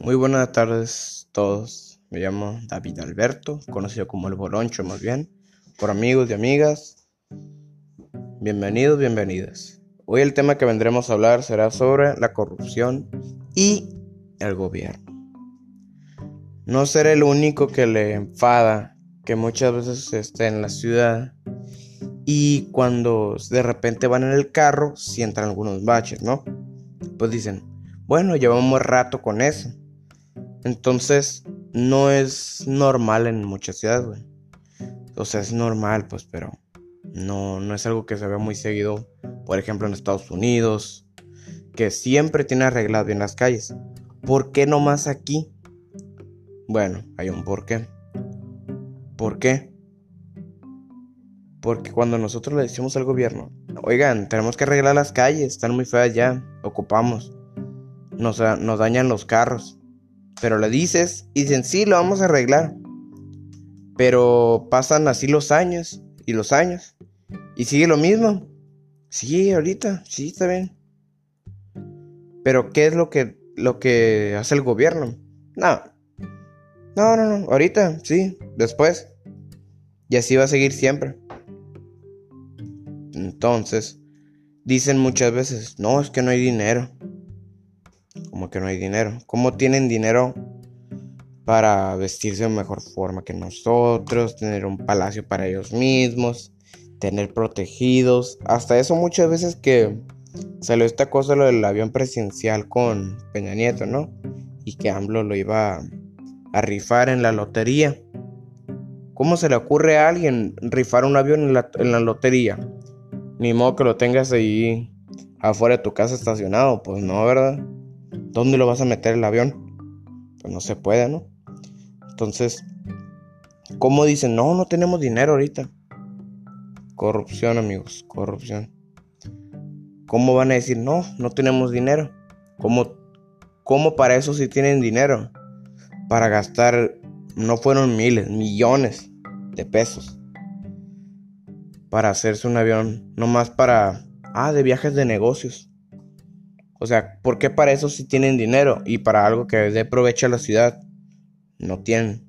Muy buenas tardes todos. Me llamo David Alberto, conocido como el Boloncho más bien, por amigos y amigas. Bienvenidos, bienvenidas. Hoy el tema que vendremos a hablar será sobre la corrupción y el gobierno. No seré el único que le enfada que muchas veces esté en la ciudad y cuando de repente van en el carro sientan algunos baches, ¿no? Pues dicen, bueno, llevamos rato con eso. Entonces, no es normal en muchas ciudades, güey. O sea, es normal, pues, pero no, no es algo que se vea muy seguido, por ejemplo, en Estados Unidos, que siempre tiene arreglado bien las calles. ¿Por qué no más aquí? Bueno, hay un por qué. ¿Por qué? Porque cuando nosotros le decimos al gobierno, oigan, tenemos que arreglar las calles, están muy feas ya, ocupamos, nos, nos dañan los carros. Pero le dices y dicen, sí, lo vamos a arreglar. Pero pasan así los años y los años. Y sigue lo mismo. Sí, ahorita, sí, está bien. Pero ¿qué es lo que, lo que hace el gobierno? No. No, no, no. Ahorita, sí. Después. Y así va a seguir siempre. Entonces, dicen muchas veces, no, es que no hay dinero. Como que no hay dinero. ¿Cómo tienen dinero para vestirse de mejor forma que nosotros? Tener un palacio para ellos mismos. Tener protegidos. Hasta eso muchas veces que salió esta cosa lo del avión presidencial con Peña Nieto, ¿no? Y que AMLO lo iba a rifar en la lotería. ¿Cómo se le ocurre a alguien rifar un avión en la, en la lotería? Ni modo que lo tengas ahí afuera de tu casa estacionado, pues no, ¿verdad? ¿Dónde lo vas a meter el avión? Pues no se puede, ¿no? Entonces, ¿cómo dicen? No, no tenemos dinero ahorita. Corrupción, amigos, corrupción. ¿Cómo van a decir, no, no tenemos dinero? ¿Cómo, cómo para eso si tienen dinero? Para gastar, no fueron miles, millones de pesos. Para hacerse un avión, no más para, ah, de viajes de negocios. O sea, ¿por qué para eso sí tienen dinero y para algo que dé provecho a la ciudad no tienen?